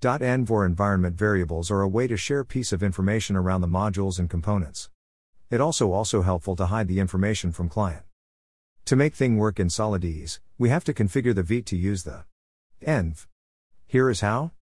.env or environment variables are a way to share piece of information around the modules and components. It also also helpful to hide the information from client. To make thing work in SolidJS, we have to configure the Vite to use the env. Here is how.